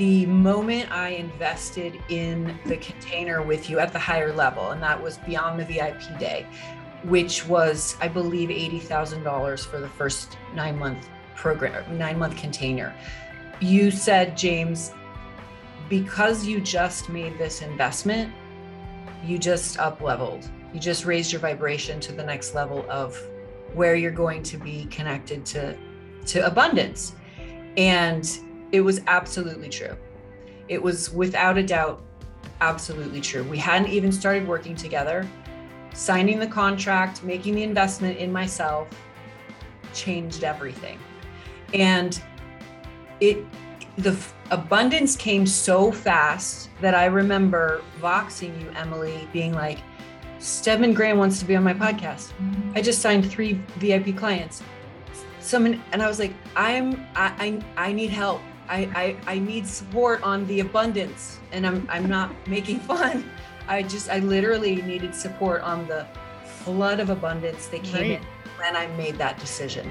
the moment I invested in the container with you at the higher level, and that was beyond the VIP day, which was, I believe, $80,000 for the first nine month program, nine month container. You said, James, because you just made this investment, you just up leveled. You just raised your vibration to the next level of where you're going to be connected to, to abundance. And it was absolutely true. It was without a doubt absolutely true. We hadn't even started working together. Signing the contract, making the investment in myself changed everything. And it the abundance came so fast that I remember voxing you, Emily, being like, Stedman Graham wants to be on my podcast. Mm-hmm. I just signed three VIP clients. Someone and I was like, I'm I I, I need help. I, I I need support on the abundance. And I'm I'm not making fun. I just I literally needed support on the flood of abundance that came right. in when I made that decision.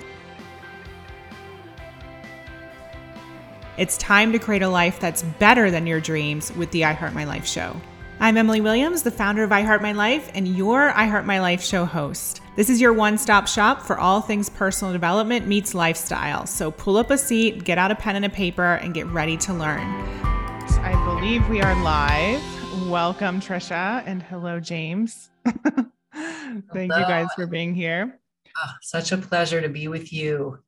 It's time to create a life that's better than your dreams with the I Heart My Life show. I'm Emily Williams, the founder of I Heart My Life and your I Heart My Life show host. This is your one stop shop for all things personal development meets lifestyle. So pull up a seat, get out a pen and a paper, and get ready to learn. I believe we are live. Welcome, Tricia, and hello, James. Thank hello. you guys for being here. Oh, such a pleasure to be with you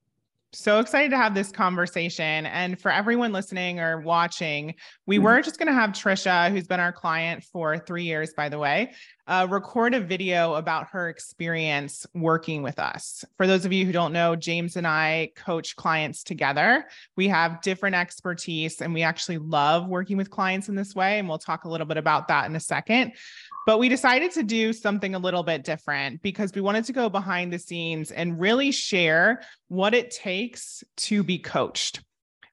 so excited to have this conversation. And for everyone listening or watching, we mm-hmm. were just going to have Tricia, who's been our client for three years, by the way, uh, record a video about her experience working with us. For those of you who don't know, James and I coach clients together. We have different expertise and we actually love working with clients in this way. And we'll talk a little bit about that in a second. But we decided to do something a little bit different because we wanted to go behind the scenes and really share what it takes to be coached.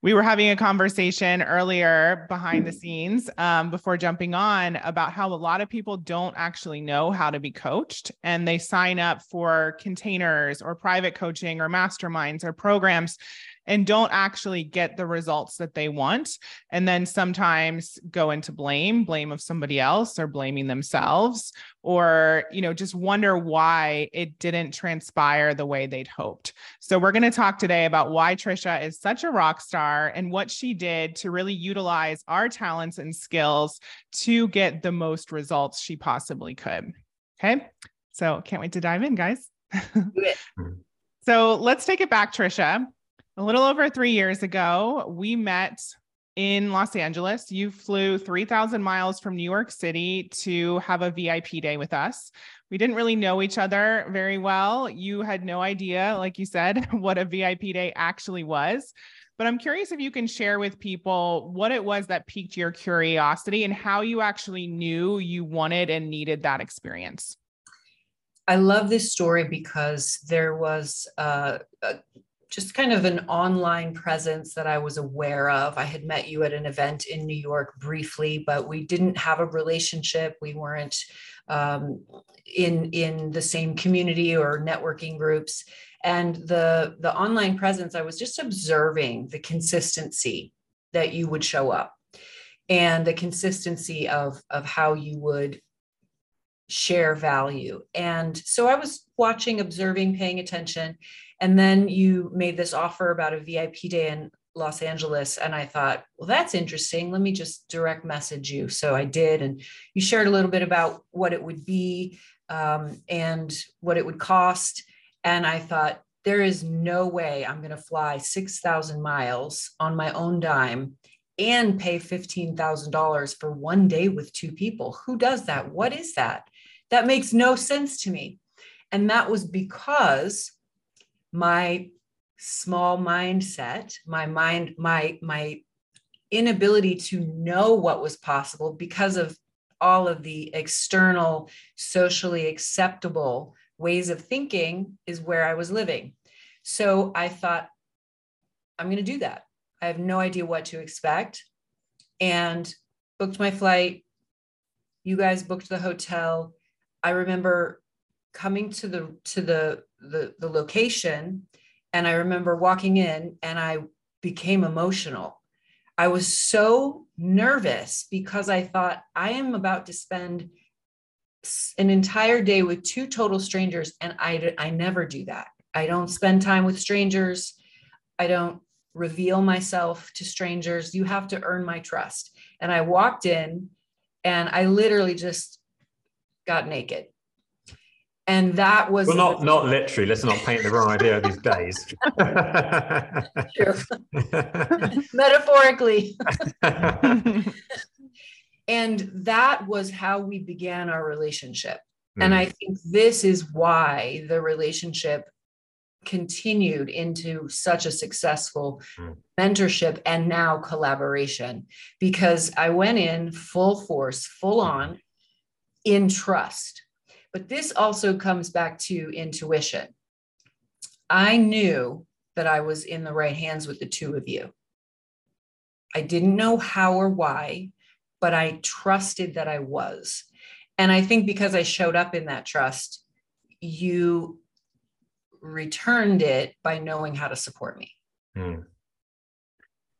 We were having a conversation earlier behind the scenes um, before jumping on about how a lot of people don't actually know how to be coached and they sign up for containers or private coaching or masterminds or programs and don't actually get the results that they want. And then sometimes go into blame, blame of somebody else or blaming themselves, or, you know, just wonder why it didn't transpire the way they'd hoped. So we're going to talk today about why Tricia is such a rock star and what she did to really utilize our talents and skills to get the most results she possibly could. Okay. So can't wait to dive in, guys. so let's take it back, Tricia a little over three years ago, we met in Los Angeles. You flew 3,000 miles from New York City to have a VIP day with us. We didn't really know each other very well. You had no idea, like you said, what a VIP day actually was. But I'm curious if you can share with people what it was that piqued your curiosity and how you actually knew you wanted and needed that experience. I love this story because there was uh, a just kind of an online presence that I was aware of. I had met you at an event in New York briefly, but we didn't have a relationship. We weren't um, in in the same community or networking groups. And the the online presence, I was just observing the consistency that you would show up, and the consistency of of how you would share value. And so I was watching, observing, paying attention and then you made this offer about a VIP day in Los Angeles. And I thought, well, that's interesting. Let me just direct message you. So I did. And you shared a little bit about what it would be um, and what it would cost. And I thought, there is no way I'm going to fly 6,000 miles on my own dime and pay $15,000 for one day with two people. Who does that? What is that? That makes no sense to me. And that was because my small mindset, my mind, my my inability to know what was possible because of all of the external socially acceptable ways of thinking is where I was living. So I thought I'm going to do that. I have no idea what to expect and booked my flight. You guys booked the hotel. I remember coming to the to the the, the location and i remember walking in and i became emotional I was so nervous because I thought I am about to spend an entire day with two total strangers and I I never do that. I don't spend time with strangers. I don't reveal myself to strangers. You have to earn my trust. And I walked in and I literally just got naked. And that was well, not not literally. Let's not paint the wrong idea these days. Metaphorically. and that was how we began our relationship. Mm. And I think this is why the relationship continued into such a successful mm. mentorship and now collaboration because I went in full force, full on in trust. But this also comes back to intuition. I knew that I was in the right hands with the two of you. I didn't know how or why, but I trusted that I was. And I think because I showed up in that trust, you returned it by knowing how to support me. Mm.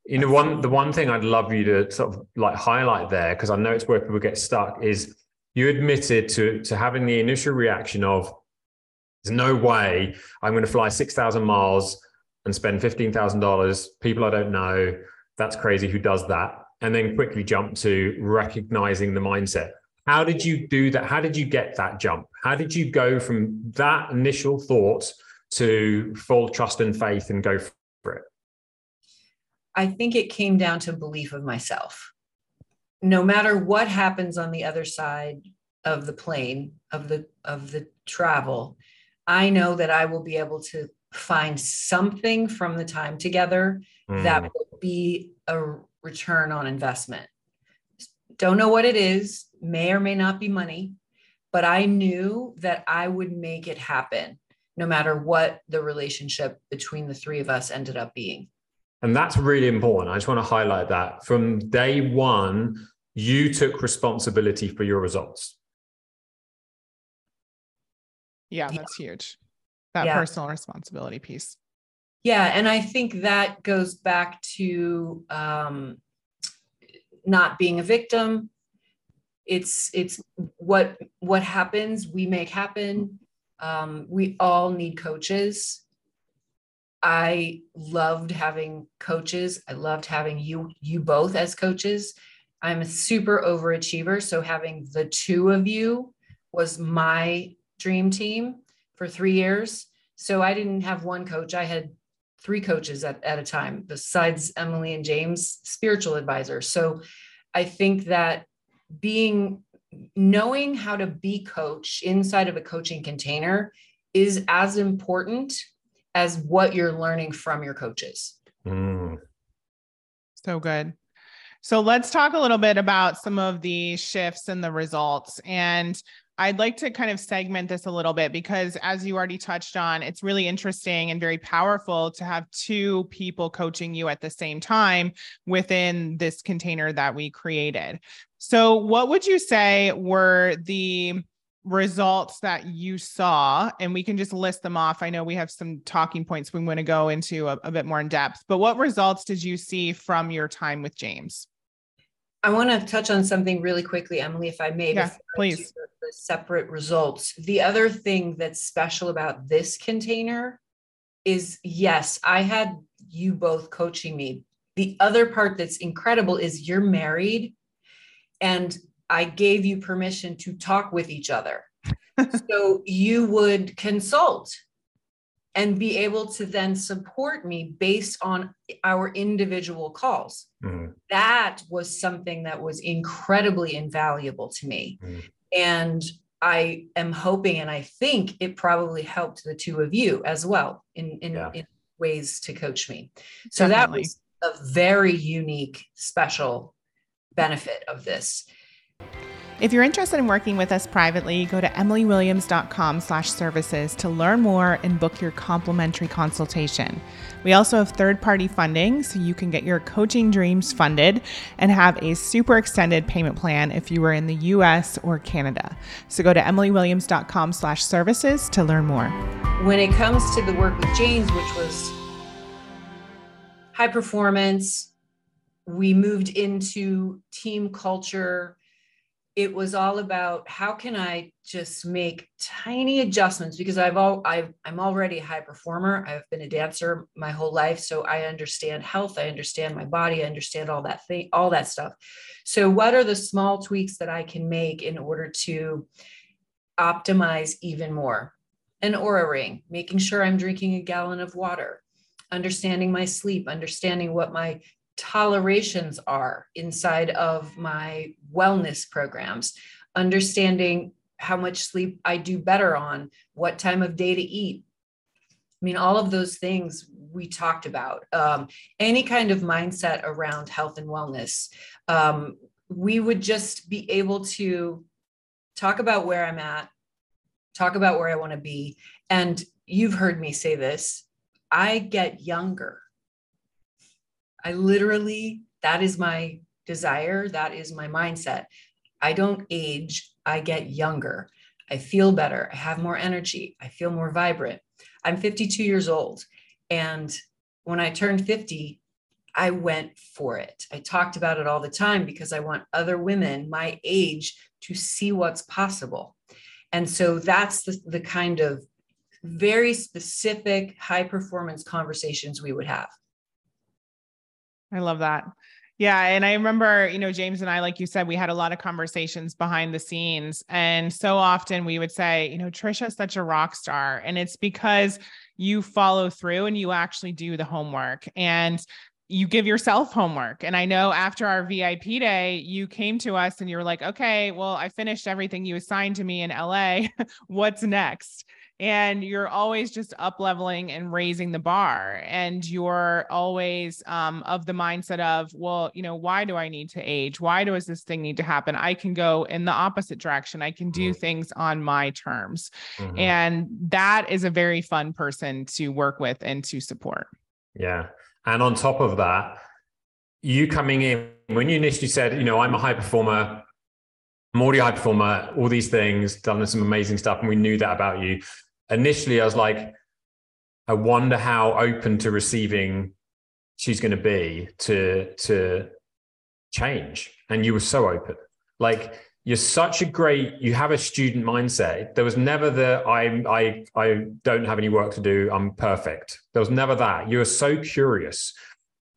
You know, one the one thing I'd love you to sort of like highlight there, because I know it's where people get stuck, is you admitted to to having the initial reaction of there's no way I'm going to fly six thousand miles and spend fifteen thousand dollars. People I don't know. That's crazy. Who does that? And then quickly jump to recognizing the mindset. How did you do that? How did you get that jump? How did you go from that initial thought to full trust and faith and go for it? I think it came down to belief of myself. No matter what happens on the other side of the plane of the of the travel, I know that I will be able to find something from the time together mm. that will be a return on investment. Don't know what it is, may or may not be money, but I knew that I would make it happen no matter what the relationship between the three of us ended up being. And that's really important. I just want to highlight that from day one, you took responsibility for your results. Yeah, that's yeah. huge. That yeah. personal responsibility piece. Yeah. And I think that goes back to um, not being a victim. It's it's what what happens, we make happen um, we all need coaches. I loved having coaches. I loved having you you both as coaches. I'm a super overachiever, so having the two of you was my dream team for 3 years. So I didn't have one coach. I had three coaches at, at a time besides Emily and James, spiritual advisors. So I think that being knowing how to be coach inside of a coaching container is as important as what you're learning from your coaches. Mm. So good. So let's talk a little bit about some of the shifts and the results. And I'd like to kind of segment this a little bit because, as you already touched on, it's really interesting and very powerful to have two people coaching you at the same time within this container that we created. So, what would you say were the results that you saw? And we can just list them off. I know we have some talking points we want to go into a, a bit more in depth, but what results did you see from your time with James? I want to touch on something really quickly, Emily, if I may. Yeah, please. The, the separate results. The other thing that's special about this container is yes, I had you both coaching me. The other part that's incredible is you're married and I gave you permission to talk with each other. so you would consult and be able to then support me based on our individual calls. Mm-hmm. That was something that was incredibly invaluable to me. Mm-hmm. And I am hoping and I think it probably helped the two of you as well in, in, yeah. in ways to coach me. So Definitely. that was a very unique, special benefit of this. If you're interested in working with us privately, go to emilywilliams.com slash services to learn more and book your complimentary consultation. We also have third-party funding, so you can get your coaching dreams funded and have a super extended payment plan if you are in the US or Canada. So go to emilywilliams.com slash services to learn more. When it comes to the work with James, which was high performance, we moved into team culture it was all about how can I just make tiny adjustments because I've all I've, I'm already a high performer. I've been a dancer my whole life, so I understand health. I understand my body. I understand all that thing, all that stuff. So, what are the small tweaks that I can make in order to optimize even more? An Oura ring, making sure I'm drinking a gallon of water, understanding my sleep, understanding what my tolerations are inside of my wellness programs, understanding how much sleep I do better on, what time of day to eat. I mean, all of those things we talked about. Um, any kind of mindset around health and wellness. Um, we would just be able to talk about where I'm at, talk about where I want to be. And you've heard me say this I get younger I literally, that is my desire. That is my mindset. I don't age, I get younger. I feel better. I have more energy. I feel more vibrant. I'm 52 years old. And when I turned 50, I went for it. I talked about it all the time because I want other women my age to see what's possible. And so that's the, the kind of very specific high performance conversations we would have. I love that. Yeah. And I remember, you know, James and I, like you said, we had a lot of conversations behind the scenes. And so often we would say, you know, Tricia's such a rock star. And it's because you follow through and you actually do the homework. And you give yourself homework. And I know after our VIP day, you came to us and you were like, okay, well, I finished everything you assigned to me in LA. What's next? And you're always just up leveling and raising the bar and you're always um, of the mindset of well you know why do i need to age? Why does this thing need to happen? I can go in the opposite direction. I can do mm-hmm. things on my terms. Mm-hmm. and that is a very fun person to work with and to support. Yeah. And on top of that you coming in when you initially said you know i'm a high performer I'm already high performer, all these things, done some amazing stuff, and we knew that about you initially I was like, I wonder how open to receiving she's going to be to to change. And you were so open. Like you're such a great you have a student mindset there was never the i i i don't have any work to do i'm perfect there was never that you were so curious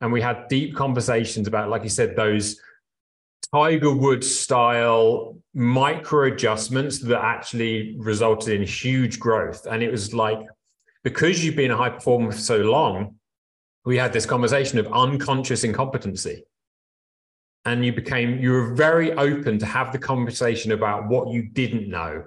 and we had deep conversations about like you said those Tiger Woods style micro adjustments that actually resulted in huge growth. And it was like, because you've been a high performer for so long, we had this conversation of unconscious incompetency. And you became, you were very open to have the conversation about what you didn't know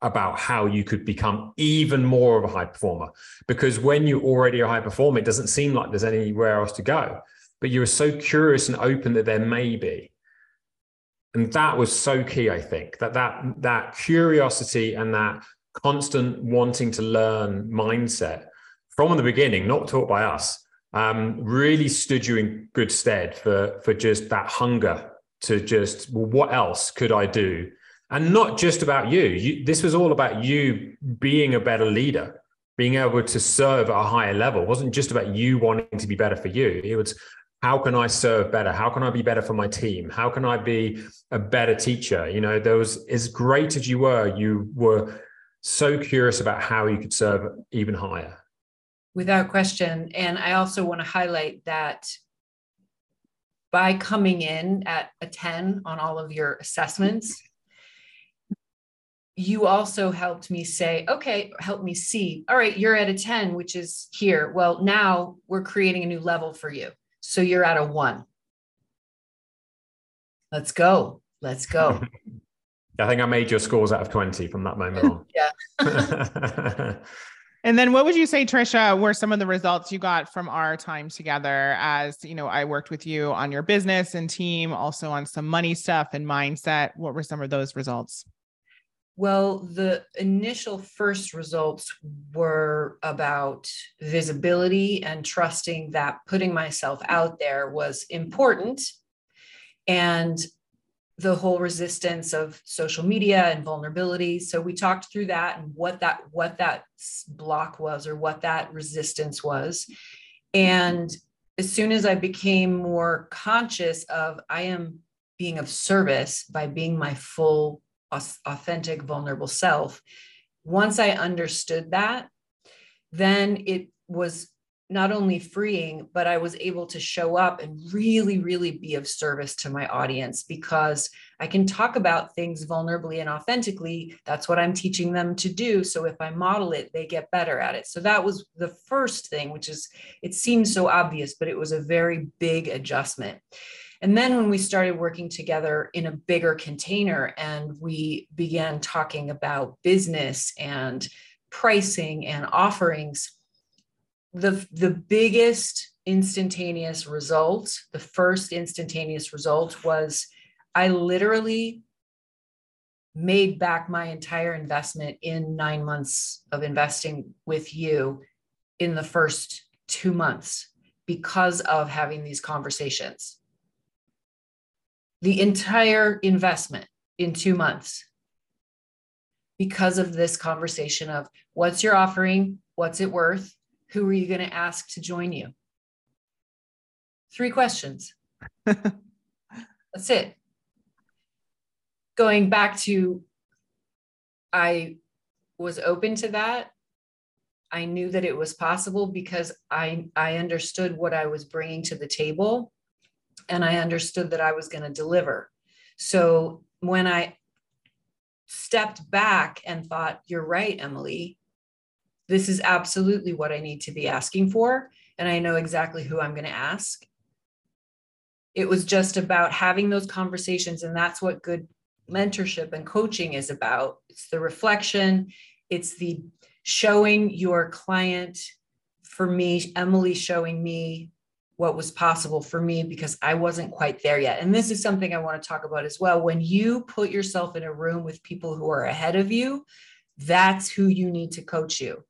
about how you could become even more of a high performer. Because when you're already a high performer, it doesn't seem like there's anywhere else to go. But you were so curious and open that there may be and that was so key i think that that that curiosity and that constant wanting to learn mindset from the beginning not taught by us um, really stood you in good stead for for just that hunger to just well what else could i do? And not just about you. you this was all about you being a better leader being able to serve at a higher level. It wasn't just about you wanting to be better for you. It was how can I serve better? How can I be better for my team? How can I be a better teacher? You know, there was as great as you were, you were so curious about how you could serve even higher. Without question. And I also want to highlight that by coming in at a 10 on all of your assessments, you also helped me say, okay, help me see, all right, you're at a 10, which is here. Well, now we're creating a new level for you. So you're at a one. Let's go. Let's go. I think I made your scores out of 20 from that moment on. yeah. and then what would you say, Tricia, were some of the results you got from our time together as, you know, I worked with you on your business and team, also on some money stuff and mindset. What were some of those results? Well, the initial first results were about visibility and trusting that putting myself out there was important. And the whole resistance of social media and vulnerability. So we talked through that and what that what that block was or what that resistance was. And as soon as I became more conscious of I am being of service by being my full, authentic, vulnerable self, once I understood that, then it was not only freeing, but I was able to show up and really, really be of service to my audience because I can talk about things vulnerably and authentically. That's what I'm teaching them to do. So if I model it, they get better at it. So that was the first thing, which is, it seems so obvious, but it was a very big adjustment. And then when we started working together in a bigger container and we began talking about business and pricing and offerings, the the biggest instantaneous result the first instantaneous result was i literally made back my entire investment in 9 months of investing with you in the first 2 months because of having these conversations the entire investment in 2 months because of this conversation of what's your offering what's it worth who are you going to ask to join you? Three questions. That's it. Going back to, I was open to that. I knew that it was possible because I, I understood what I was bringing to the table and I understood that I was going to deliver. So when I stepped back and thought, you're right, Emily, this is absolutely what I need to be asking for. And I know exactly who I'm going to ask. It was just about having those conversations. And that's what good mentorship and coaching is about it's the reflection, it's the showing your client, for me, Emily showing me what was possible for me because I wasn't quite there yet. And this is something I want to talk about as well. When you put yourself in a room with people who are ahead of you, that's who you need to coach you.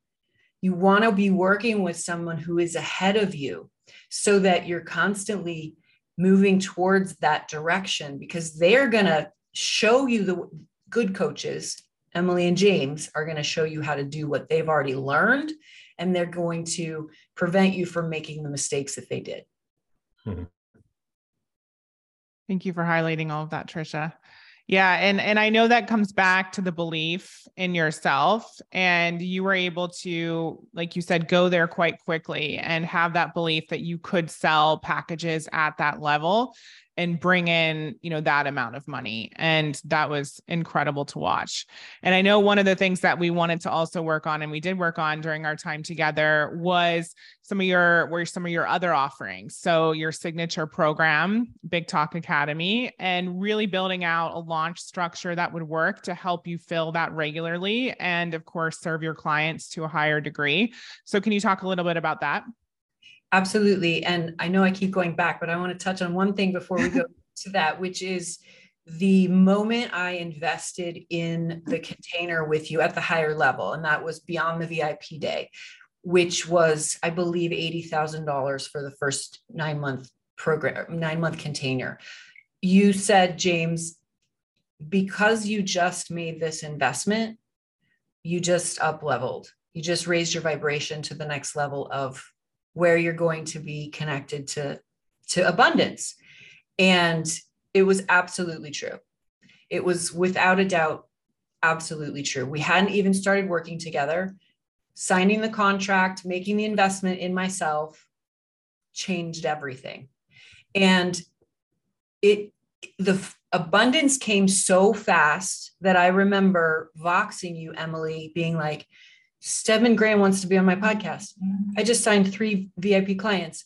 You want to be working with someone who is ahead of you so that you're constantly moving towards that direction because they're going to show you the good coaches. Emily and James are going to show you how to do what they've already learned, and they're going to prevent you from making the mistakes that they did. Mm-hmm. Thank you for highlighting all of that, Tricia. Yeah, and and I know that comes back to the belief in yourself and you were able to like you said go there quite quickly and have that belief that you could sell packages at that level and bring in you know that amount of money. And that was incredible to watch. And i know one of the things that we wanted to also work on and we did work on during our time together was some of your were some of your other offerings. So your signature program big talk academy and really building out a launch structure that would work to help you fill that regularly and of course serve your clients to a higher degree. So can you talk a little bit about that Absolutely. And I know I keep going back, but I want to touch on one thing before we go to that, which is the moment I invested in the container with you at the higher level, and that was beyond the VIP day, which was, I believe, $80,000 for the first nine month program, nine month container. You said, James, because you just made this investment, you just up leveled. You just raised your vibration to the next level of where you're going to be connected to to abundance. And it was absolutely true. It was without a doubt absolutely true. We hadn't even started working together. Signing the contract making the investment in myself changed everything. And it the abundance came so fast that i remember voxing you emily being like Stedman Graham wants to be on my podcast. I just signed three VIP clients.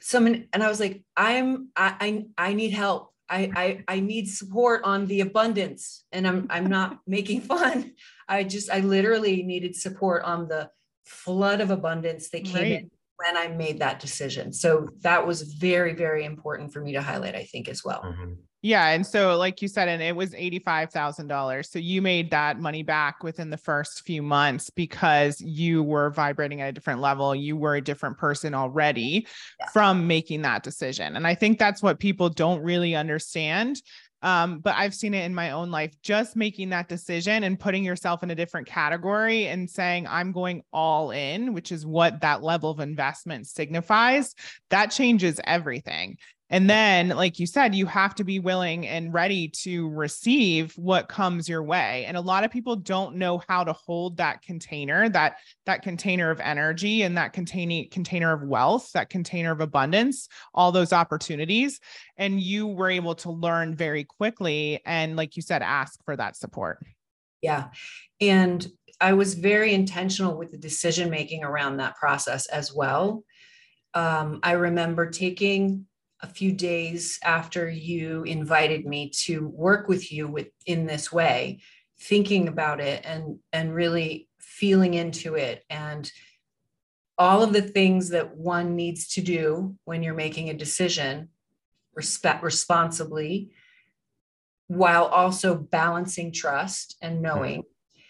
Someone and I was like, I'm I I, I need help. I, I I need support on the abundance. And I'm I'm not making fun. I just I literally needed support on the flood of abundance that came right. in when I made that decision. So that was very, very important for me to highlight, I think, as well. Mm-hmm. Yeah. And so, like you said, and it was $85,000. So you made that money back within the first few months because you were vibrating at a different level. You were a different person already yeah. from making that decision. And I think that's what people don't really understand Um, but I've seen it in my own life, just making that decision and putting yourself in a different category and saying, I'm going all in, which is what that level of investment signifies. That changes everything. And then, like you said, you have to be willing and ready to receive what comes your way. And a lot of people don't know how to hold that container, that that container of energy and that containing container of wealth, that container of abundance, all those opportunities. And you were able to learn very quickly and like you said, ask for that support. Yeah. And I was very intentional with the decision making around that process as well. Um, I remember taking a few days after you invited me to work with you with in this way thinking about it and and really feeling into it. And all of the things that one needs to do when you're making a decision respect responsibly while also balancing trust and knowing.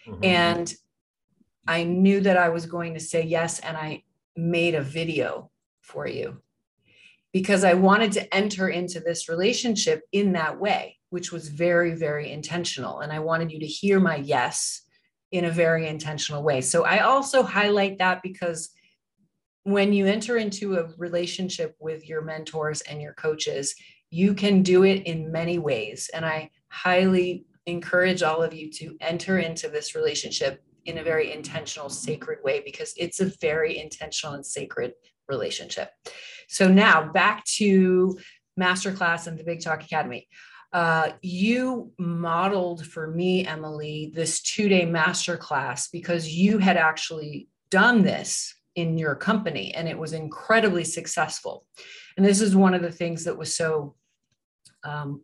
Mm-hmm. and i knew that i was going to say yes and i made a video for you because I wanted to enter into this relationship in that way, which was very, very intentional. And I wanted you to hear my yes in a very intentional way. So I also highlight that because when you enter into a relationship with your mentors and your coaches, you can do it in many ways. And I highly encourage all of you to enter into this relationship in a very intentional, sacred way because it's a very intentional and sacred relationship. So now back to masterclass and the Big Talk Academy. Uh, you modeled for me, Emily, this two day masterclass because you had actually done this in your company and it was incredibly successful. And this is one of the things that was so um,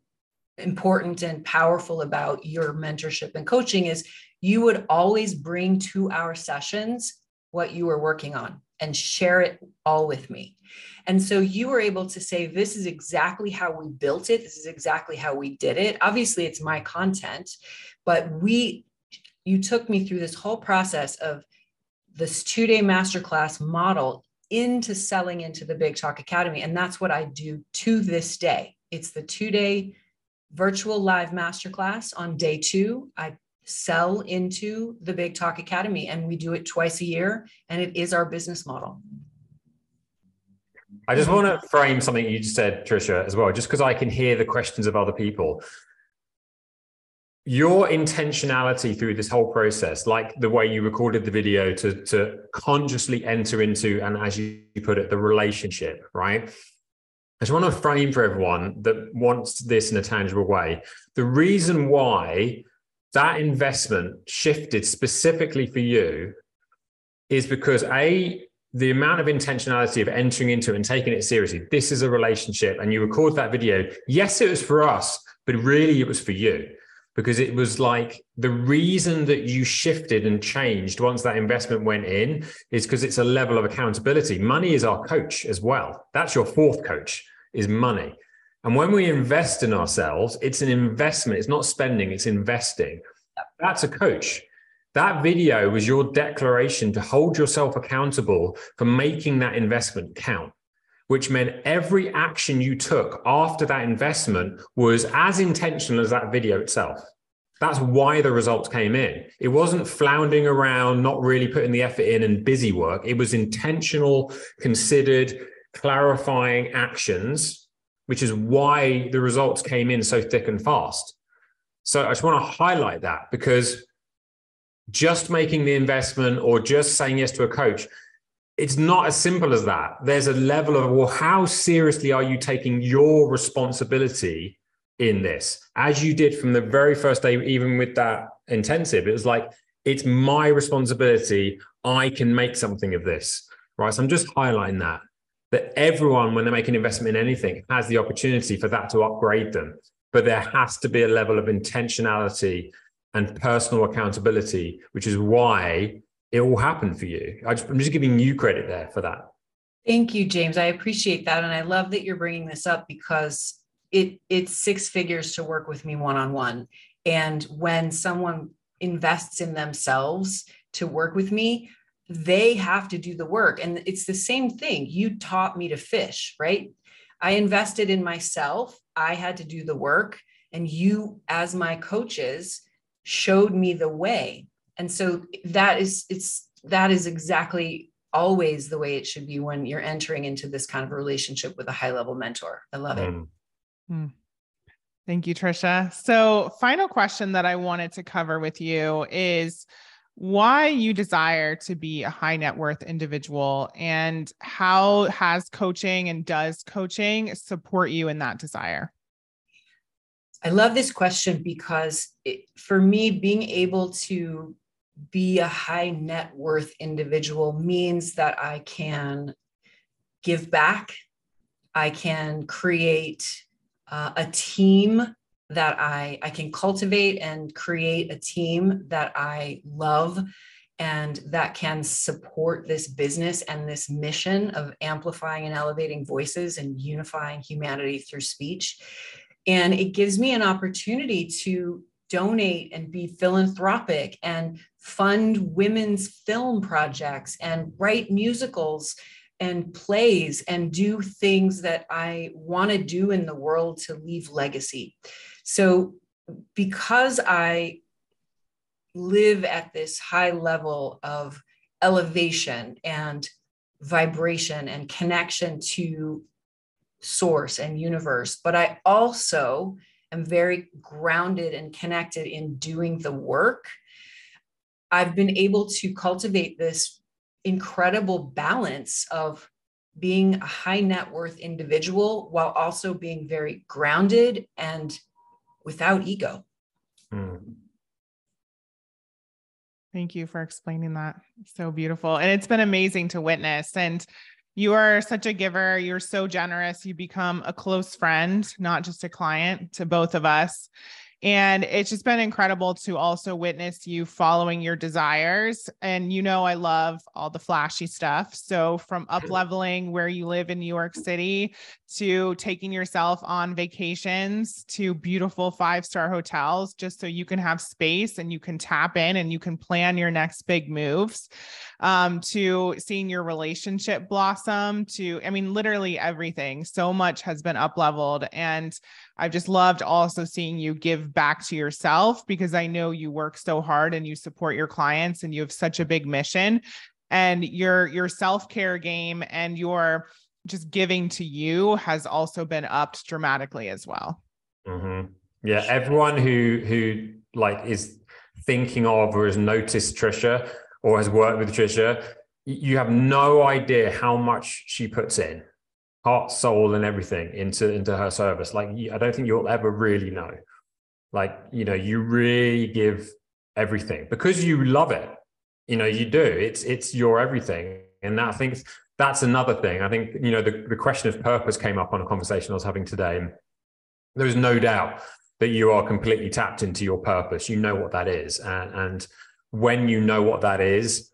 important and powerful about your mentorship and coaching is you would always bring to our sessions what you were working on and share it all with me. And so you were able to say, This is exactly how we built it. This is exactly how we did it. Obviously, it's my content, but we, you took me through this whole process of this two day masterclass model into selling into the Big Talk Academy. And that's what I do to this day. It's the two day virtual live masterclass on day two. I sell into the Big Talk Academy, and we do it twice a year, and it is our business model. I just want to frame something you just said, Tricia, as well, just because I can hear the questions of other people. Your intentionality through this whole process, like the way you recorded the video to, to consciously enter into, and as you put it, the relationship, right? I just want to frame for everyone that wants this in a tangible way. The reason why that investment shifted specifically for you is because a the amount of intentionality of entering into it and taking it seriously this is a relationship and you record that video. Yes it was for us but really it was for you because it was like the reason that you shifted and changed once that investment went in is because it's a level of accountability. Money is our coach as well. That's your fourth coach is money and when we invest in ourselves, it's an investment. It's not spending, it's investing. That's a coach. That video was your declaration to hold yourself accountable for making that investment count, which meant every action you took after that investment was as intentional as that video itself. That's why the results came in. It wasn't floundering around, not really putting the effort in and busy work. It was intentional, considered, clarifying actions which is why the results came in so thick and fast. So I just want to highlight that because just making the investment or just saying yes to a coach, it's not as simple as that. There's a level of, well, how seriously are you taking your responsibility in this? As you did from the very first day, even with that intensive, it was like, it's my responsibility. I can make something of this. Right. So I'm just highlighting that that everyone, when they make an investment in anything, has the opportunity for that to upgrade them. But there has to be a level of intentionality and personal accountability, which is why it all happened for you. I am just giving you credit there for that. Thank you, James. I appreciate that, and I love that you're bringing this up because it it's six figures to work with me one on one. And when someone invests in themselves to work with me, they have to do the work. And it's the same thing. You taught me to fish, right? I invested in myself I had to do the work and you as my coaches showed me the way. And so that is it's that is exactly always the way it should be when you're entering into this kind of relationship with a high level mentor. I love it. Mm. Mm. Thank you, Tricia. So, final question that I wanted to cover with you is why you desire to be a high net worth individual and how has coaching and does coaching support you in that desire? I love this question because it, for me, being able to be a high net worth individual means that I can give back, I can create uh, a team that I, I can cultivate and create a team that I love and that can support this business and this mission of amplifying and elevating voices and unifying humanity through speech. And it gives me an opportunity to donate and be philanthropic and fund women's film projects and write musicals and plays and do things that I want to do in the world to leave legacy. So, because I live at this high level of elevation and vibration and connection to source and universe, but I also am very grounded and connected in doing the work. I've been able to cultivate this incredible balance of being a high net worth individual while also being very grounded and without ego. Mm. Thank you for explaining that. So beautiful. And it's been amazing to witness. And you are such a giver. You're so generous. You become a close friend, not just a client to both of us. And it's just been incredible to also witness you following your desires. And you know, I love all the flashy stuff. So, from up leveling where you live in New York City to taking yourself on vacations to beautiful five star hotels, just so you can have space and you can tap in and you can plan your next big moves, um, to seeing your relationship blossom, to, I mean, literally everything. So much has been up leveled. And I've just loved also seeing you give back to yourself because I know you work so hard and you support your clients and you have such a big mission and your your self-care game and your just giving to you has also been upped dramatically as well. Mm-hmm. Yeah, everyone who who like is thinking of or has noticed Tricia or has worked with Tricia, you have no idea how much she puts in heart, soul, and everything into into her service. Like I don't think you'll ever really know. Like you know, you really give everything because you love it. You know, you do. It's it's your everything, and that, I think that's another thing. I think you know the the question of purpose came up on a conversation I was having today. And There's no doubt that you are completely tapped into your purpose. You know what that is, and, and when you know what that is,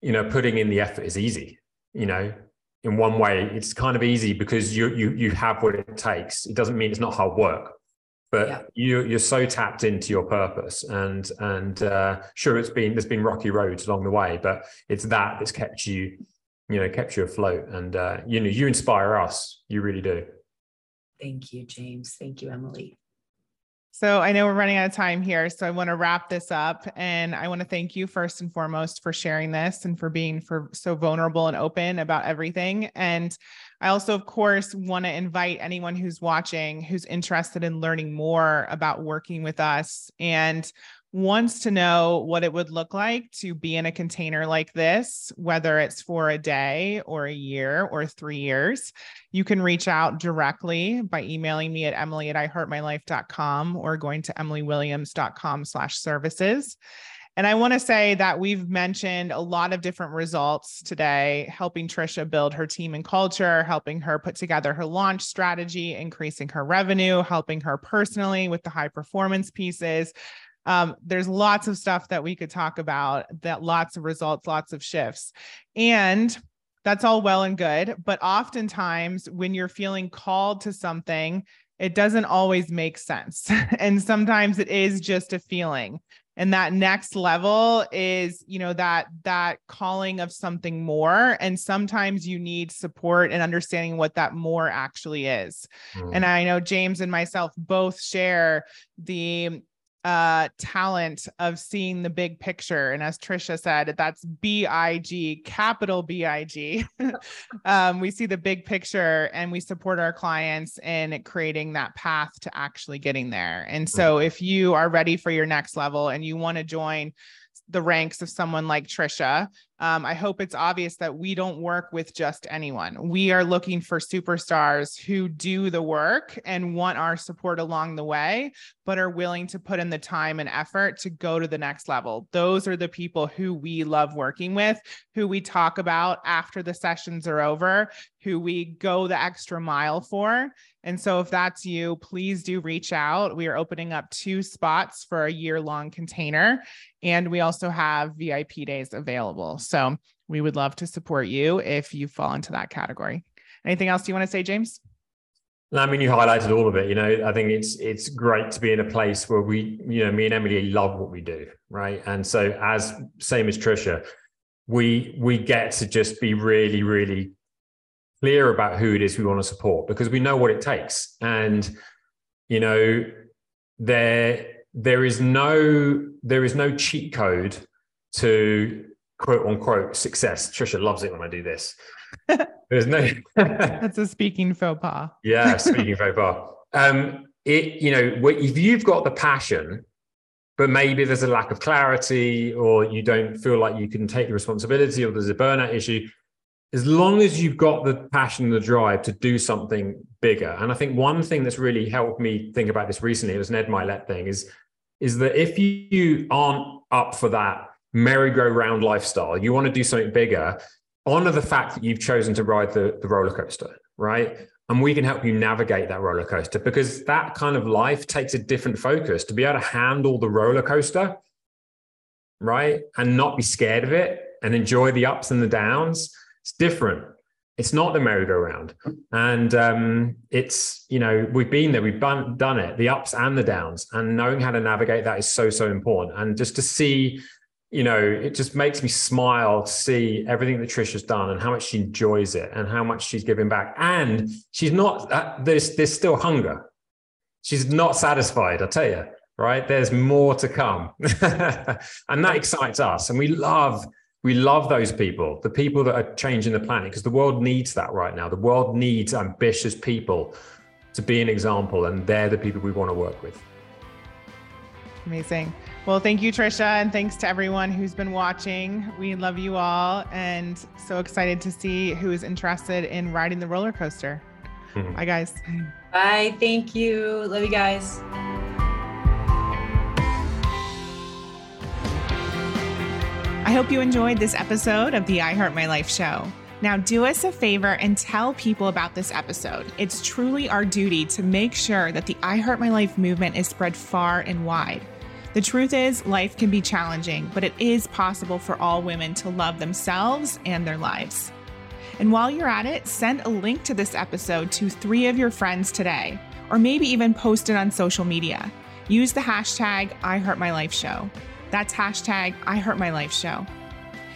you know, putting in the effort is easy. You know, in one way it's kind of easy because you you you have what it takes. It doesn't mean it's not hard work but yeah. you you're so tapped into your purpose and and uh, sure it's been there's been rocky roads along the way but it's that that's kept you you know kept you afloat and uh, you know you inspire us. You really do. Thank you james. Thank you emily so I know we're running out of time here. So I want to wrap this up and I want to thank you first and foremost for sharing this and for being for so vulnerable and open about everything. And I also, of course, want to invite anyone who's watching who's interested in learning more about working with us and wants to know what it would look like to be in a container like this, whether it's for a day or a year or three years, you can reach out directly by emailing me at emily at iheartmylife.com or going to emilywilliams.com slash services. And I want to say that we've mentioned a lot of different results today, helping Tricia build her team and culture, helping her put together her launch strategy, increasing her revenue, helping her personally with the high performance pieces, um, there's lots of stuff that we could talk about that lots of results lots of shifts and that's all well and good but oftentimes when you're feeling called to something it doesn't always make sense and sometimes it is just a feeling and that next level is you know that that calling of something more and sometimes you need support and understanding what that more actually is mm. and i know james and myself both share the uh talent of seeing the big picture. And as Tricia said that's big capital big um, we see the big picture and we support our clients in creating that path to actually getting there. And so if you are ready for your next level and you want to join the ranks of someone like Tricia. Um, I hope it's obvious that we don't work with just anyone. We are looking for superstars who do the work and want our support along the way, but are willing to put in the time and effort to go to the next level. Those are the people who we love working with, who we talk about after the sessions are over, who we go the extra mile for. And so, if that's you, please do reach out. We are opening up two spots for a year long container, and we also have VIP days available. We would love to support you if you fall into that category. Anything else you want to say, James? I mean, you highlighted all of it. You know, I think it's it's great to be in a place where we, you know, me and Emily love what we do, right? And so, as same as Tricia, we we get to just be really, really clear about who it is we want to support because we know what it takes. And, you know, there there is no there is no cheat code to quote unquote success. Tricia loves it when I do this. There's no that's a speaking faux pas. yeah, speaking faux pas. Um, it you know if you've got the passion, but maybe there's a lack of clarity, or you don't feel like you can take the responsibility, or there's a burnout issue as long as you've got the passion and the drive to do something bigger. And I think one thing that's really helped me think about this recently, it was an Ed Mylett thing, is, is that if you aren't up for that merry-go-round lifestyle, you want to do something bigger, honor the fact that you've chosen to ride the, the roller coaster, right? And we can help you navigate that roller coaster because that kind of life takes a different focus to be able to handle the roller coaster, right? And not be scared of it and enjoy the ups and the downs it's different. It's not the merry-go-round, and um, it's you know we've been there, we've done done it, the ups and the downs, and knowing how to navigate that is so so important. And just to see, you know, it just makes me smile to see everything that Tricia's done and how much she enjoys it and how much she's giving back. And she's not uh, there's there's still hunger. She's not satisfied. I tell you, right? There's more to come, and that excites us. And we love we love those people, the people that are changing the planet, because the world needs that right now. The world needs ambitious people to be an example, and they're the people we want to work with. Amazing. Well, thank you, Tricia, and thanks to everyone who's been watching. We love you all, and so excited to see who is interested in riding the roller coaster. Mm-hmm. Bye, guys. Bye. Thank you. Love you guys. I hope you enjoyed this episode of the I Heart My Life show. Now, do us a favor and tell people about this episode. It's truly our duty to make sure that the I Heart My Life movement is spread far and wide. The truth is, life can be challenging, but it is possible for all women to love themselves and their lives. And while you're at it, send a link to this episode to three of your friends today, or maybe even post it on social media. Use the hashtag I Heart My Life Show. That's hashtag I